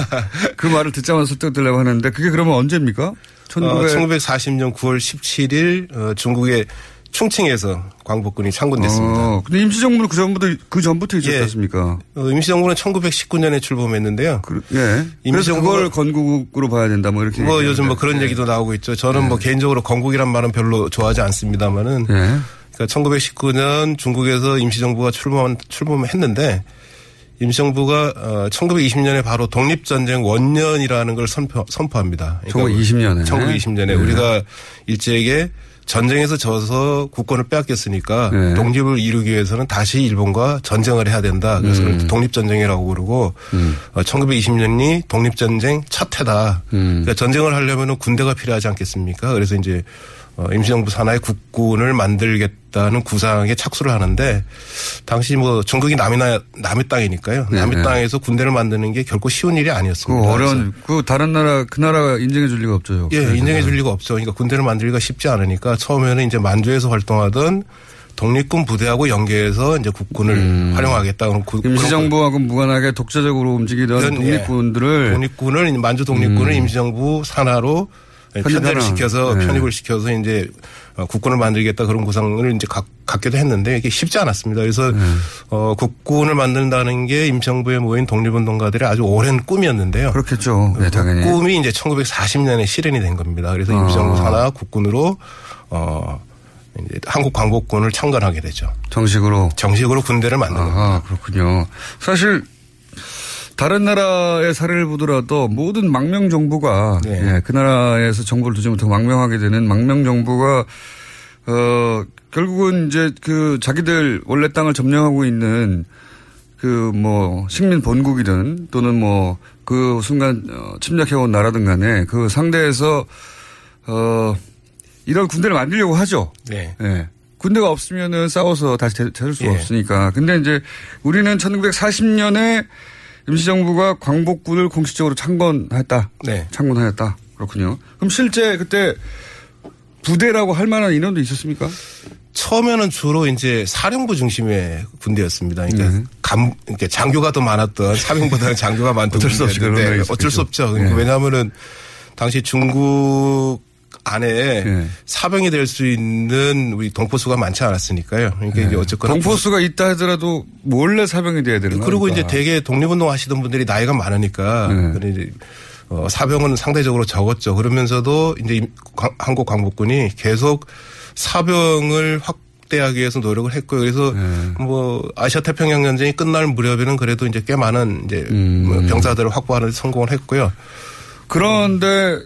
그 말을 듣자마자 설득되려고 하는데 그게 그러면 언제입니까? 1900... 어, 1940년 9월 17일 어, 중국의 충칭에서 광복군이 창군됐습니다. 어, 근데 임시정부는 그 전부터 그 전부터 있었지 예. 어, 임시정부는 1919년에 출범했는데요. 그, 예. 임시정부 그걸 건국으로 봐야 된다 뭐 이렇게. 뭐 요즘 뭐 그런 예. 얘기도 나오고 있죠. 저는 예. 뭐 개인적으로 건국이란 말은 별로 좋아하지 않습니다만은. 예. 그러니까 1919년 중국에서 임시정부가 출범 출범했는데 임시정부가 어, 1920년에 바로 독립전쟁 원년이라는 걸 선포, 선포 합니다. 그러니까 1920년에. 1920년에 네. 우리가 일제에게 전쟁에서 져서 국권을 빼앗겼으니까 네. 독립을 이루기 위해서는 다시 일본과 전쟁을 해야 된다. 그래서 음. 독립전쟁이라고 그러고 음. 어, 1920년이 독립전쟁 첫 해다. 음. 그러니까 전쟁을 하려면 군대가 필요하지 않겠습니까? 그래서 이제 어, 임시정부 산하의 국군을 만들겠다는 구상에 착수를 하는데 당시 뭐 중국이 남이 나, 남의 땅이니까요. 네 남의 땅에서 군대를 만드는 게 결코 쉬운 일이 아니었습니다. 그 어려운 그 다른 나라 그 나라가 인정해 줄 리가 없죠. 예, 인정해 줄 리가 없죠. 그러니까 군대를 만들기가 쉽지 않으니까 처음에는 이제 만주에서 활동하던 독립군 부대하고 연계해서 이제 국군을 음. 활용하겠다. 그, 임시정부하고 무관하게 독자적으로 움직이던 예, 독립군들을 예, 독립군을 만주 독립군을 음. 임시정부 산하로 편대를 시켜서 네. 편입을 시켜서 이제 어, 국군을 만들겠다 그런 구상을 이제 갖, 갖기도 했는데 이게 쉽지 않았습니다. 그래서 네. 어, 국군을 만든다는 게 임정부에 모인 독립운동가들의 아주 오랜 꿈이었는데요. 그렇겠죠. 네, 당연히. 그 꿈이 이제 1940년에 실현이 된 겁니다. 그래서 아. 임정부 산하 국군으로 어 이제 한국 광복군을 창건하게 되죠. 정식으로 정식으로 군대를 만든 아, 그렇군요. 사실 다른 나라의 사례를 보더라도 모든 망명 정부가 네. 예, 그 나라에서 정보를 두지 못하고 망명하게 되는 망명 정부가 어 결국은 이제 그 자기들 원래 땅을 점령하고 있는 그 뭐 식민 본국이든 또는 뭐 그 순간 어, 침략해온 나라든 간에 그 상대에서 어 이런 군대를 만들려고 하죠. 네. 예. 군대가 없으면은 싸워서 다시 찾을 수가 예. 없으니까. 근데 이제 우리는 1940년에 임시정부가 광복군을 공식적으로 창건했다. 네. 창건하였다. 그렇군요. 그럼 실제 그때 부대라고 할 만한 인원도 있었습니까? 처음에는 주로 이제 사령부 중심의 군대였습니다. 그러니까 네. 감, 이렇게 장교가 더 많았던 사병보다는 장교가 많던 어쩔 수 없죠. 어쩔 수 없죠. 그러니까 네. 왜냐하면은 당시 중국 안에 네. 사병이 될 수 있는 우리 동포수가 많지 않았으니까요. 그러니까 네. 이제 어쨌거나 동포수가 있다 하더라도 몰래 사병이 돼야 되는 거예요. 그리고 이제 대개 독립운동 하시던 분들이 나이가 많으니까 네. 이제 어, 사병은 상대적으로 적었죠. 그러면서도 이제 한국 광복군이 계속 사병을 확 확대하기 위해서 노력을 했고요. 그래서 네. 뭐 아시아 태평양 전쟁이 끝날 무렵에는 그래도 이제 꽤 많은 이제 음. 뭐 병사들을 확보하는 데 성공을 했고요. 그런데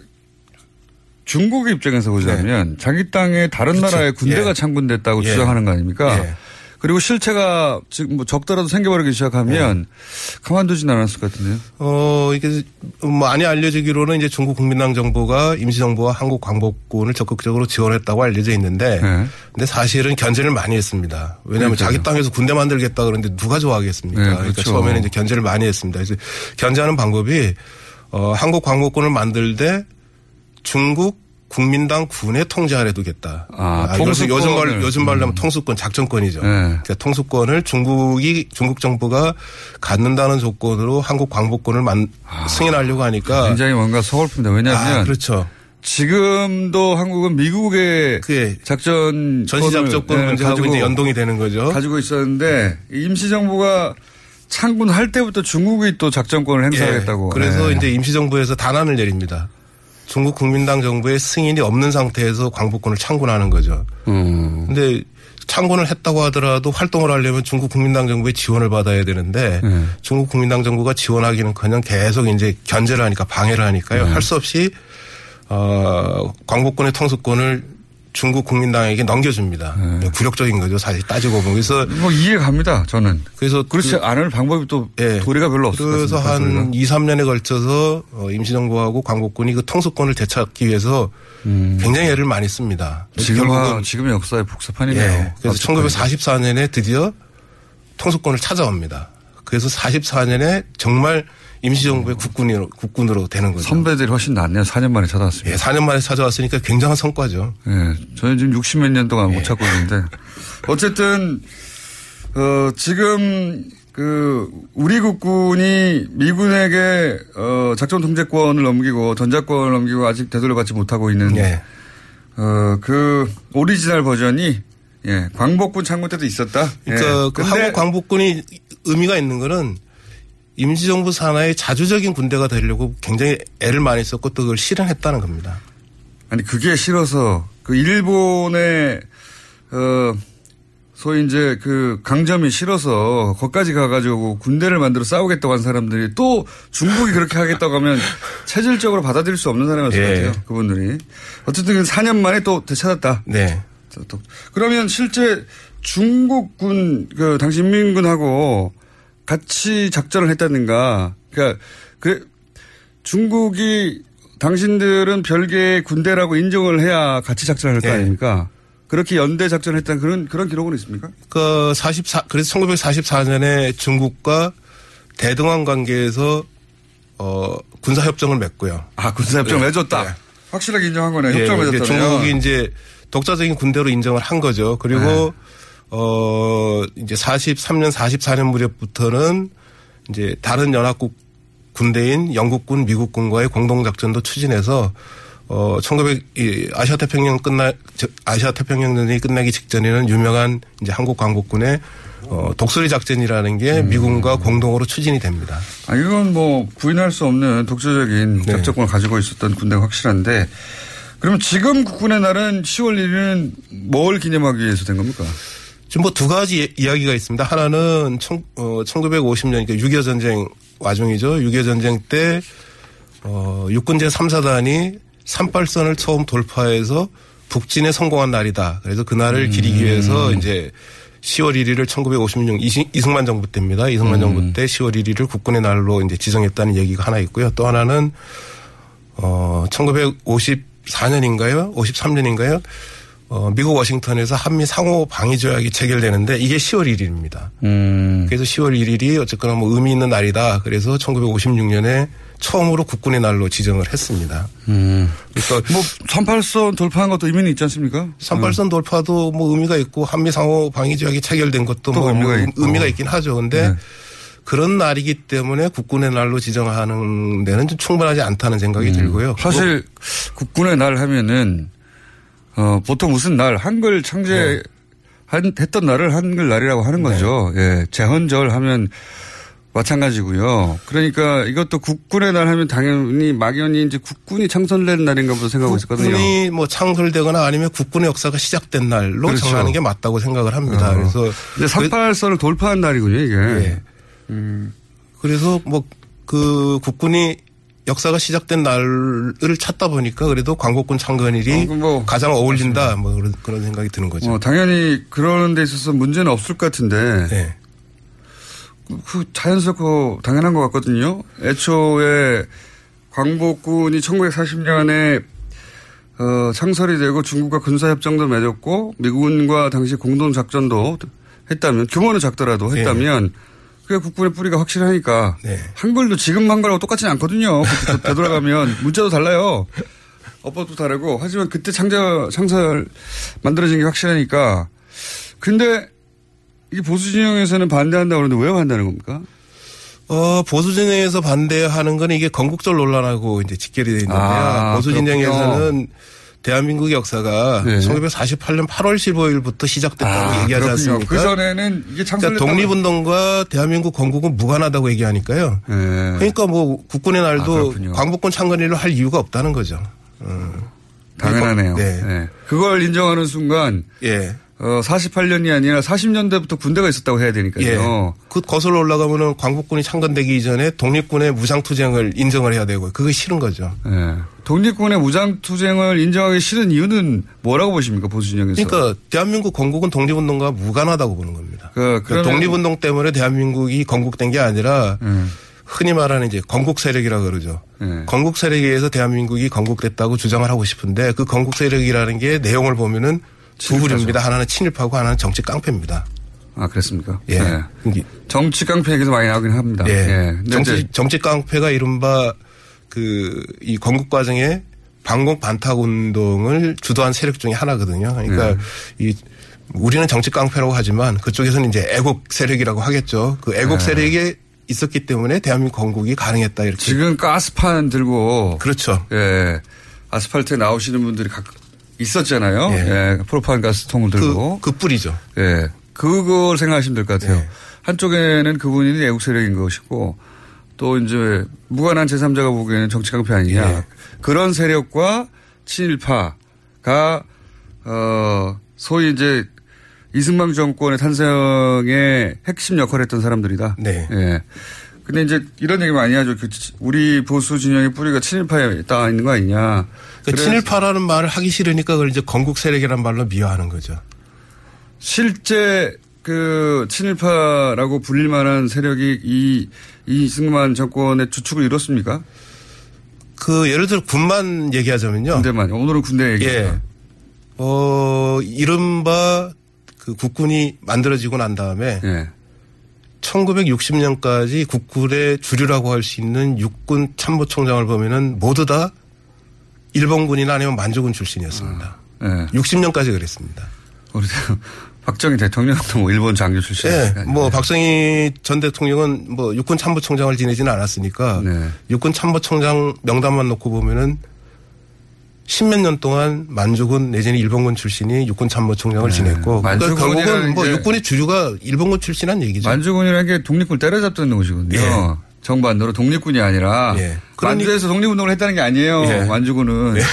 중국 입장에서 보자면 네. 자기 땅에 다른 그렇죠. 나라의 군대가 예. 창군됐다고 예. 주장하는 거 아닙니까? 예. 그리고 실체가 지금 뭐 적더라도 생겨버리기 시작하면 네. 가만두진 않았을 것 같은데요. 어, 이게 많이 알려지기로는 이제 중국 국민당 정부가 임시정부와 한국 광복군을 적극적으로 지원했다고 알려져 있는데 네. 근데 사실은 견제를 많이 했습니다. 왜냐하면 그러니까요. 자기 땅에서 군대 만들겠다 그러는데 누가 좋아하겠습니까? 네, 그러니까 그렇죠. 그러니까 처음에는 이제 견제를 많이 했습니다. 그래서 견제하는 방법이 어, 한국 광복군을 만들 때 중국 국민당 군의 통제 아래 두겠다. 아, 아 요즘, 요즘 말 요즘 말로 하면 음. 통수권 작전권이죠. 네. 그러니까 통수권을 중국이 중국 정부가 갖는다는 조건으로 한국 광복군을 만, 아, 승인하려고 하니까 굉장히 뭔가 서글픕니다. 왜냐하면 아, 그렇죠. 지금도 한국은 미국의 작전 전시 작전권 문제하고 이제 연동이 되는 거죠. 가지고 있었는데 임시 정부가 창군할 때부터 중국이 또 작전권을 행사하겠다고. 예, 그래서 네. 이제 임시정부에서 단안을 내립니다. 중국 국민당 정부의 승인이 없는 상태에서 광복군을 창군하는 거죠. 음. 근데 창군을 했다고 하더라도 활동을 하려면 중국 국민당 정부의 지원을 받아야 되는데 네. 중국 국민당 정부가 지원하기는커녕 계속 이제 견제를 하니까 방해를 하니까요. 네. 할수 없이 어 광복군의 통수권을 중국 국민당에게 넘겨줍니다. 굴욕적인 거죠. 사실 따지고 보면 그래서 뭐 이해 갑니다. 저는. 그래서 그렇지 그- 않을 방법이 또 예. 도리가 별로 것 그래서. 한 2, 3년에 걸쳐서 어, 임시정부하고 광복군이 그 통수권을 되찾기 위해서 굉장히 애를 많이 씁니다. 음. 지금 역사의 복사판이네요. 예. 그래서 1944년에 드디어 통수권을 찾아옵니다. 그래서 44년에 정말 임시정부의 국군으로, 국군으로 되는 거죠. 선배들이 훨씬 낫네요. 4년 만에 찾아왔습니다. 예, 4년 만에 찾아왔으니까 굉장한 성과죠. 예, 저는 지금 60 몇 년 동안 못 찾고 있는데 어쨌든 어 지금 그 우리 국군이 미군에게 어 작전 통제권을 넘기고 전자권을 넘기고 아직 되돌려받지 못하고 있는 예. 어그 오리지널 버전이 예 광복군 창군 때도 있었다. 그러니까 예. 그 한국 광복군이 의미가 있는 거는 임시정부 산하의 자주적인 군대가 되려고 굉장히 애를 많이 썼고 또 그걸 실현했다는 겁니다. 아니 그게 싫어서 그 일본의 어 소위 이제 그 강점이 싫어서 거기까지 가가지고 군대를 만들어 싸우겠다고 한 사람들이 또 중국이 그렇게 하겠다고 하면 체질적으로 받아들일 수 없는 사람이었을 것 예. 같아요. 그분들이. 어쨌든 4년 만에 또 되찾았다. 네. 또- 그러면 실제 중국군 그 당시 인민군하고 같이 작전을 했다든가 그러니까 그 중국이 당신들은 별개의 군대라고 인정을 해야 같이 작전을 할거 예. 아닙니까? 그렇게 연대 작전을 했다는 그런 그런 기록은 있습니까? 그 44, 그래서 1944년에 중국과 대등한 관계에서 어, 군사 협정을 맺고요. 아, 군사 협정을 네. 맺었다. 네. 확실하게 인정한 거네. 예, 협정을 이제 맺었다네요. 중국이 이제 독자적인 군대로 인정을 한 거죠. 그리고 네. 어 이제 43년 44년 무렵부터는 이제 다른 연합국 군대인 영국군, 미국군과의 공동 작전도 추진해서 어 1900, 아시아 태평양 끝나 저- 아시아 태평양전이 끝나기 직전에는 유명한 이제 한국 광복군의 어 독수리 작전이라는 게 음. 미군과 공동으로 추진이 됩니다. 아, 이건 뭐 부인할 수 없는 독자적인 네. 작전권을 가지고 있었던 군대가 확실한데 그러면 지금 국군의 날은 10월 1일은 뭘 기념하기 위해서 된 겁니까? 지금 뭐 두 가지 이- 이야기가 있습니다. 하나는 청, 어, 1950년, 그러니까 6.25 전쟁 와중이죠. 6.25 전쟁 때, 어, 육군제 3사단이 38선을 처음 돌파해서 북진에 성공한 날이다. 그래서 그날을 기리기 위해서 이제 10월 1일을 1956년 이시- 이승만 정부 때입니다. 이승만 정부 때 10월 1일을 국군의 날로 이제 지정했다는 얘기가 하나 있고요. 또 하나는 어 1954년인가요? 53년인가요? 어 미국 워싱턴에서 한미 상호 방위 조약이 체결되는데 이게 10월 1일입니다. 음. 그래서 10월 1일이 어쨌거나 뭐 의미 있는 날이다. 그래서 1956년에 처음으로 국군의 날로 지정을 했습니다. 음. 그러니까 뭐 38선 돌파한 것도 의미는 있지 않습니까? 38선 돌파도 뭐 의미가 있고 한미 상호 방위 조약이 체결된 것도 또뭐 의미가 뭐 있고. 의미가 있긴 하죠. 근데 네. 그런 날이기 때문에 국군의 날로 지정하는 데는 좀 충분하지 않다는 생각이 들고요. 음. 사실 국군의 날 하면은 어, 보통 무슨 날 한글 창제 한, 했던 날을 한글 날이라고 하는 거죠. 예. 제헌절 하면 마찬가지고요. 그러니까 이것도 국군의 날 하면 당연히 막연히 이제 국군이 창설된 날인가 보다 생각하고 있었거든요. 국군이 뭐 창설되거나 아니면 국군의 역사가 시작된 날로 그렇죠. 정하는 게 맞다고 생각을 합니다. 어. 그래서 이제 38선을 돌파한 날이군요, 이게. 예. 그래서 뭐 그 국군이 역사가 시작된 날을 찾다 보니까 그래도 광복군 창건일이 가장 어울린다 뭐 그런, 그런 생각이 드는 거죠. 어, 당연히 그런 데 있어서 문제는 없을 것 같은데. 네. 그 자연스럽고 당연한 것 같거든요. 애초에 광복군이 1940년에 어, 창설이 되고 중국과 군사협정도 맺었고 미군과 당시 공동작전도 했다면 규모는 작더라도 했다면 그게 국군의 뿌리가 확실하니까 한글도 지금 한글하고 똑같지는 않거든요. 되돌아가면 문자도 달라요. 어법도 다르고 하지만 그때 창절 창설 만들어진 게 확실하니까 근데 이 보수 진영에서는 반대한다고 그러는데 왜 반대하는 겁니까? 어, 보수 진영에서 반대하는 건 이게 건국절 논란하고 이제 직결이 되어 있는데요. 아, 보수 진영에서는 대한민국 역사가 네. 1948년 8월 15일부터 시작됐다고 아, 얘기하지 그렇군요. 않습니까? 그 전에는 이게 그러니까 창설됐다고- 독립운동과 대한민국 건국은 무관하다고 얘기하니까요. 그러니까 뭐 국군의 아, 날도 그렇군요. 광복군 창건일로 할 이유가 없다는 거죠. 어. 당연하네요. 네. 네. 그걸 인정하는 순간 예. 어, 48년이 아니라 40년대부터 군대가 있었다고 해야 되니까요. 예. 그 거슬러 올라가면은 광복군이 창건되기 이전에 독립군의 무장투쟁을 인정을 해야 되고 그게 싫은 거죠. 예. 독립군의 무장투쟁을 인정하기 싫은 이유는 뭐라고 보십니까 보수 진영에서? 그러니까 대한민국 건국은 독립운동과 무관하다고 보는 겁니다. 그, 그러니까 독립운동 때문에 대한민국이 건국된 게 아니라 흔히 말하는 이제 건국 세력이라 그러죠. 예. 건국 세력에 의해서 대한민국이 건국됐다고 주장을 하고 싶은데 그 건국 세력이라는 게 내용을 보면은 두 부류입니다. 하나는 친일파고 하나는 정치 깡패입니다. 아 그렇습니까? 예. 예. 정치 깡패 얘기도 많이 나오긴 합니다. 예. 예. 정치, 정치 깡패가 이른바 그 이 건국 과정에 반공 반탁 운동을 주도한 세력 중에 하나거든요. 그러니까 네. 이 우리는 정치 깡패라고 하지만 그쪽에서는 이제 애국 세력이라고 하겠죠. 그 애국 네. 세력이 있었기 때문에 대한민국 건국이 가능했다 이렇게. 지금 가스판 들고 그렇죠. 예. 아스팔트에 나오시는 분들이 각 있었잖아요. 예. 프로판 가스통을 들고. 그, 그 뿌리죠. 예. 그걸 생각하시면 될 것 같아요. 한쪽에는 그분이 애국 세력인 것이고 또 이제 무관한 제3자가 보기에는 정치 깡패 아니냐. 예. 그런 세력과 친일파가 어 소위 이제 이승만 정권의 탄생의 핵심 역할을 했던 사람들이다. 네. 예. 근데 이제 이런 얘기 많이 하죠. 그 치- 우리 보수 진영의 뿌리가 친일파에 딱 있는 거 아니냐. 그 그래서 친일파라는 말을 하기 싫으니까 그걸 이제 건국 세력이라는 말로 미화하는 거죠. 실제 그 친일파라고 불릴 만한 세력이 이 이승만 정권의 주축을 이뤘습니까? 그 예를 들어 군만 얘기하자면요. 군대만 오늘은 군대 얘기. 예. 어 이른바 그 국군이 만들어지고 난 다음에 예. 1960년까지 국군의 주류라고 할 수 있는 육군 참모총장을 보면은 모두 다 일본군이나 아니면 만주군 출신이었습니다. 예. 60년까지 그랬습니다. 우리 박정희 대통령도 뭐 일본 장교 출신. 예, 뭐 박정희 전 대통령은 뭐 육군 참모총장을 지내지는 않았으니까 네. 육군 참모총장 명단만 놓고 보면은 십몇 년 동안 만주군 내지는 일본군 출신이 육군 참모총장을 네. 지냈고 그러니까 결국은 뭐 게- 육군의 주류가 일본군 출신한 얘기죠. 만주군이라는 게 독립군을 때려잡던 곳이거든요. 예. 정반대로 독립군이 아니라 예. 만주에서 독립운동을 했다는 게 아니에요. 예. 만주군은.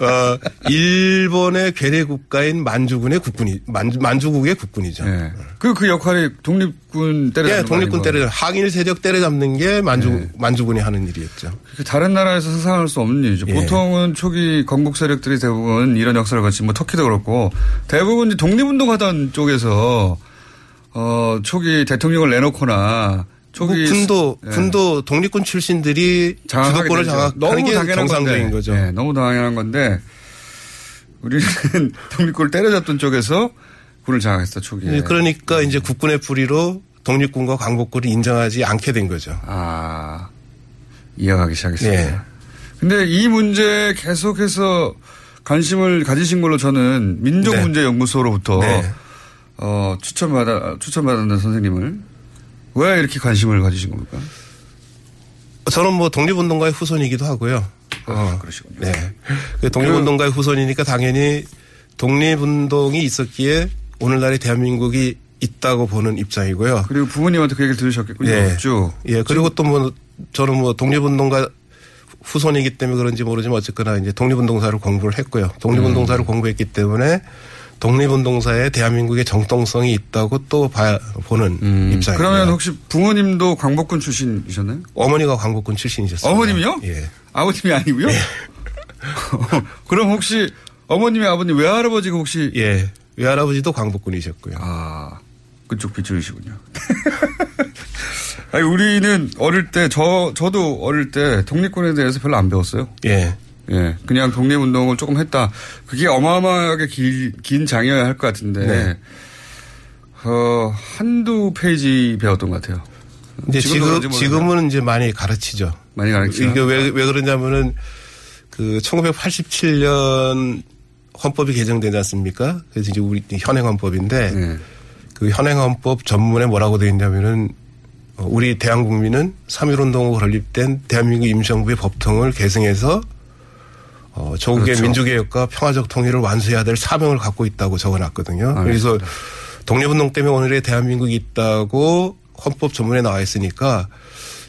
어, 일본의 괴뢰 국가인 만주군의 국군이 만주, 만주국의 국군이죠. 예. 그, 그 역할이 독립군 때려잡는 예, 독립군. 때려 항일 세력 때려잡는 게 만주 만주군이 하는 일이었죠. 그 다른 나라에서 상상할 수 없는 일이죠. 예. 보통은 초기 건국 세력들이 대부분 이런 역사를 거치 뭐 터키도 그렇고 대부분 독립운동하던 쪽에서 어 초기 대통령을 내놓거나 뭐 군도 예. 군도 독립군 출신들이 주도권을. 장악하는 너무 게 당연한 정상적인. 거죠. 예, 너무 당연한 건데 우리는 독립군을 때려잡던 쪽에서 군을 장악했어 초기에. 예, 그러니까 이제 국군의 뿌리로 독립군과 광복군을 인정하지 않게 된 거죠. 아 이어가기 시작했습니다. 네. 근데 이 문제에 계속해서 관심을 가지신 걸로 저는 민족문제연구소로부터 네. 어, 추천받아 추천받았는 선생님을 왜 이렇게 관심을 가지신 겁니까? 저는 뭐 독립운동가의 후손이기도 하고요. 아, 그러시군요. 네. 그 독립운동가의 후손이니까 당연히 독립운동이 있었기에 오늘날의 대한민국이 있다고 보는 입장이고요. 그리고 부모님한테 그 얘기를 들으셨겠군요. 예. 쭉. 예. 그리고 또 뭐 저는 뭐 독립운동가 후손이기 때문에 그런지 모르지만 어쨌거나 이제 독립운동사를 공부를 했고요. 음. 독립운동사를 공부했기 때문에 독립운동사에 대한민국의 정통성이 있다고 또 봐, 보는 입장입니다. 음. 그러면 혹시 부모님도 광복군 출신이셨나요? 어머니가 광복군 출신이셨습니다. 어머님이요? 예. 아버님이 아니고요? 그럼 혹시 어머님의 아버님 외할아버지가 혹시 예. 외할아버지도 광복군이셨고요. 아, 그쪽 빗줄이시군요. 아니, 우리는 어릴 때, 저, 저도 어릴 때 독립군에 대해서 별로 안 배웠어요. 예. 예. 그냥 독립운동을 조금 했다. 그게 어마어마하게 길, 긴 장이어야 할 것 같은데. 네. 어, 한두 페이지 배웠던 것 같아요. 그런지 지금. 지금은 이제 많이 가르치죠. 많이 가르치죠. 이게 왜, 왜 그러냐면은 그 1987년 헌법이 개정되지 않습니까? 그래서 이제 우리 현행 헌법인데 네. 그 현행 헌법 전문에 뭐라고 되어 있냐면은 어, 우리 대한국민은 3.1운동으로 건립된 대한민국 임시정부의 법통을 계승해서 어, 조국의 그렇죠. 민주개혁과 평화적 통일을 완수해야 될 사명을 갖고 있다고 적어놨거든요. 그래서 독립운동 때문에 오늘의 대한민국이 있다고 헌법 전문에 나와 있으니까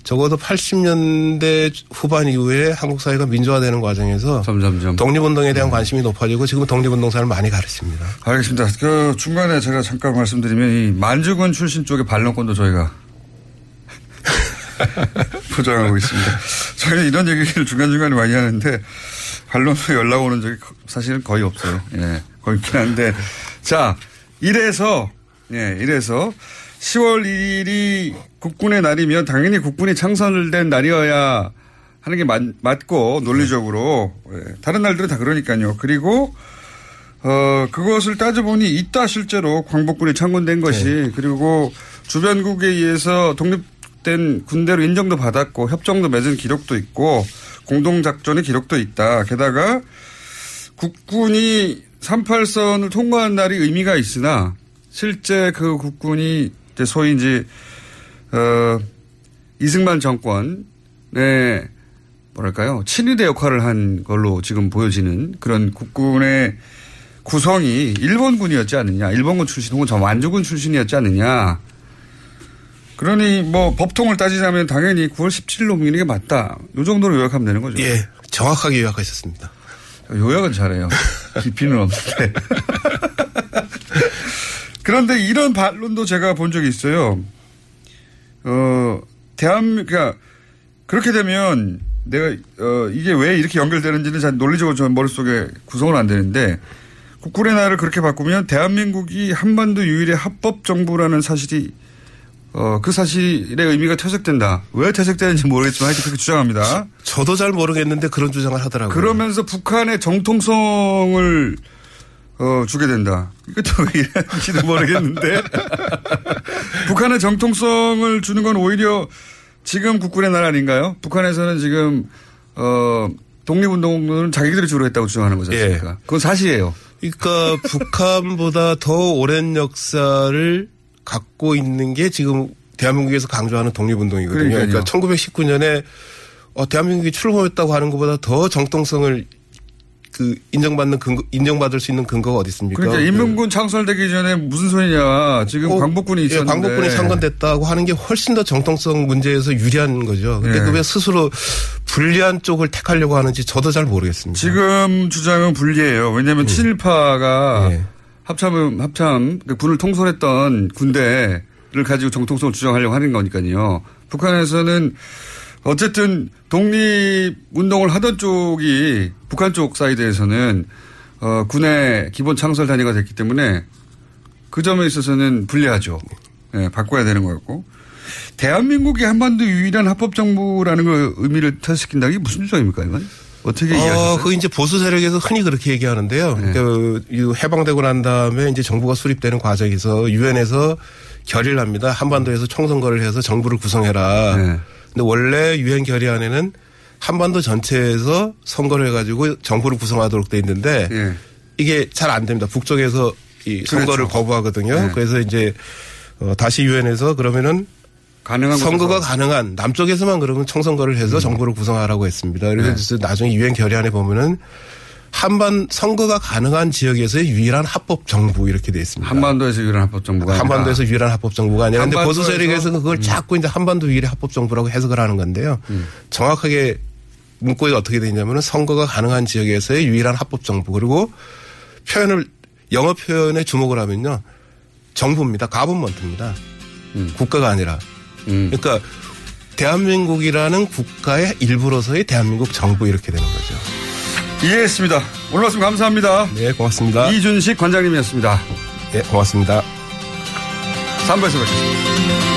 적어도 80년대 후반 이후에 한국 사회가 민주화되는 과정에서 점점점 독립운동에 대한 관심이 높아지고 지금 독립운동사를 많이 가르칩니다. 알겠습니다. 그 중간에 제가 잠깐 말씀드리면 이 만주군 출신 쪽의 반론권도 저희가 포장하고 있습니다. 저희는 이런 얘기를 중간중간에 많이 하는데 반론으로 연락 오는 적이 사실은 거의 없어요. 예. 거의 없긴 한데. 자, 이래서, 예, 이래서 10월 1일이 국군의 날이면 당연히 국군이 창설을 된 날이어야 하는 게 맞, 맞고 논리적으로 예. 다른 날들은 다 그러니까요. 그리고 어 그것을 따져보니 있다 실제로 광복군이 창건된 것이 그리고 주변국에 의해서 독립된 군대로 인정도 받았고 협정도 맺은 기록도 있고 공동작전의 기록도 있다. 게다가 국군이 38선을 통과한 날이 의미가 있으나 실제 그 국군이 소위 이제 어 이승만 정권의 뭐랄까요? 친위대 역할을 한 걸로 지금 보여지는 그런 국군의 구성이 일본군이었지 않느냐. 일본군 출신 혹은 저 만주군 출신이었지 않느냐 그러니 뭐 법통을 따지자면 당연히 9월 17일 옮기는 게 맞다 요 정도로 요약하면 되는 거죠 예, 정확하게 요약하셨습니다. 요약은 잘해요 깊이는 없는데 그런데 이런 반론도 제가 본 적이 있어요. 어, 대한, 그러니까 그렇게 되면 내가, 어, 이게 왜 이렇게 연결되는지는 잘 논리적으로 저 머릿속에 구성은 안 되는데 국군의 날을 그렇게 바꾸면 대한민국이 한반도 유일의 합법 정부라는 사실이 어, 그 사실의 의미가 퇴색된다. 왜 퇴색되는지 모르겠지만 하여튼 그렇게 주장합니다. 저도 잘 모르겠는데 그런 주장을 하더라고요. 그러면서 북한의 정통성을 어, 주게 된다. 이것도 왜 이런지도 모르겠는데. 북한의 정통성을 주는 건 오히려 지금 국군의 날 아닌가요? 북한에서는 지금, 어, 독립운동은 자기들이 주로 했다고 주장하는 거지 않습니까? 그건 사실이에요. 그러니까 북한보다 더 오랜 역사를 갖고 있는 게 지금 대한민국에서 강조하는 독립운동이거든요. 그러니까요. 그러니까 1919년에 어, 대한민국이 출범했다고 하는 것보다 더 정통성을 그 인정받는 근거, 인정받을 수 있는 근거가 어디 있습니까? 그러니까 인민군 창설되기 전에 무슨 소리냐. 지금 꼭, 광복군이 예, 있었는데. 광복군이 창건됐다고 하는 게 훨씬 더 정통성 문제에서 유리한 거죠. 근데 예. 그왜 스스로 불리한 쪽을 택하려고 하는지 저도 잘 모르겠습니다. 지금 주장은 불리해요. 왜냐하면 친일파가 합참 합참 그 군을 통솔했던 군대를 가지고 정통성을 주장하려고 하는 거니까요. 북한에서는 어쨌든 독립 운동을 하던 쪽이 북한 쪽 사이드에서는 어, 군의 기본 창설 단위가 됐기 때문에 그 점에 있어서는 불리하죠. 예, 바꿔야 되는 거였고. 대한민국이 한반도 유일한 합법 정부라는 걸 의미를 퇴시킨다. 이게 무슨 주장입니까, 이건? 어떻게? 어, 그 이제 보수 세력에서 흔히 그렇게 얘기하는데요. 네. 그, 이 해방되고 난 다음에 이제 정부가 수립되는 과정에서 유엔에서 결의를 합니다. 한반도에서 총선거를 해서 정부를 구성해라. 네. 근데 원래 유엔 결의안에는 한반도 전체에서 선거를 해가지고 정부를 구성하도록 돼 있는데 예. 이게 잘 안 됩니다. 북쪽에서 이 선거를 그렇죠. 거부하거든요. 네. 그래서 이제 어, 다시 유엔에서 그러면은 가능한 선거가. 가능한 남쪽에서만 그러면 총선거를 해서 정부를 구성하라고 했습니다. 그래서 네. 나중에 유엔 결의안에 보면은 한반 선거가 가능한 지역에서의 유일한 합법 정부 이렇게 돼 있습니다. 한반도에서 유일한 합법 정부가 아니라. 한반도에서 유일한 합법 정부가 아니라 근데 보수 음. 세력에서는 그걸 자꾸 이제 한반도 유일의 합법 정부라고 해석을 하는 건데요. 정확하게 문구가 어떻게 되냐면은 선거가 가능한 지역에서의 유일한 합법 정부 그리고 표현을 영어 표현에 주목을 하면요. 정부입니다. 가분먼트입니다. 음. 국가가 아니라. 그러니까 대한민국이라는 국가의 일부로서의 대한민국 정부 이렇게 되는 거죠. 이해했습니다. 오늘 말씀 감사합니다. 네, 고맙습니다. 이준식 관장님이었습니다. 네, 고맙습니다. 3부에서 뵙겠습니다.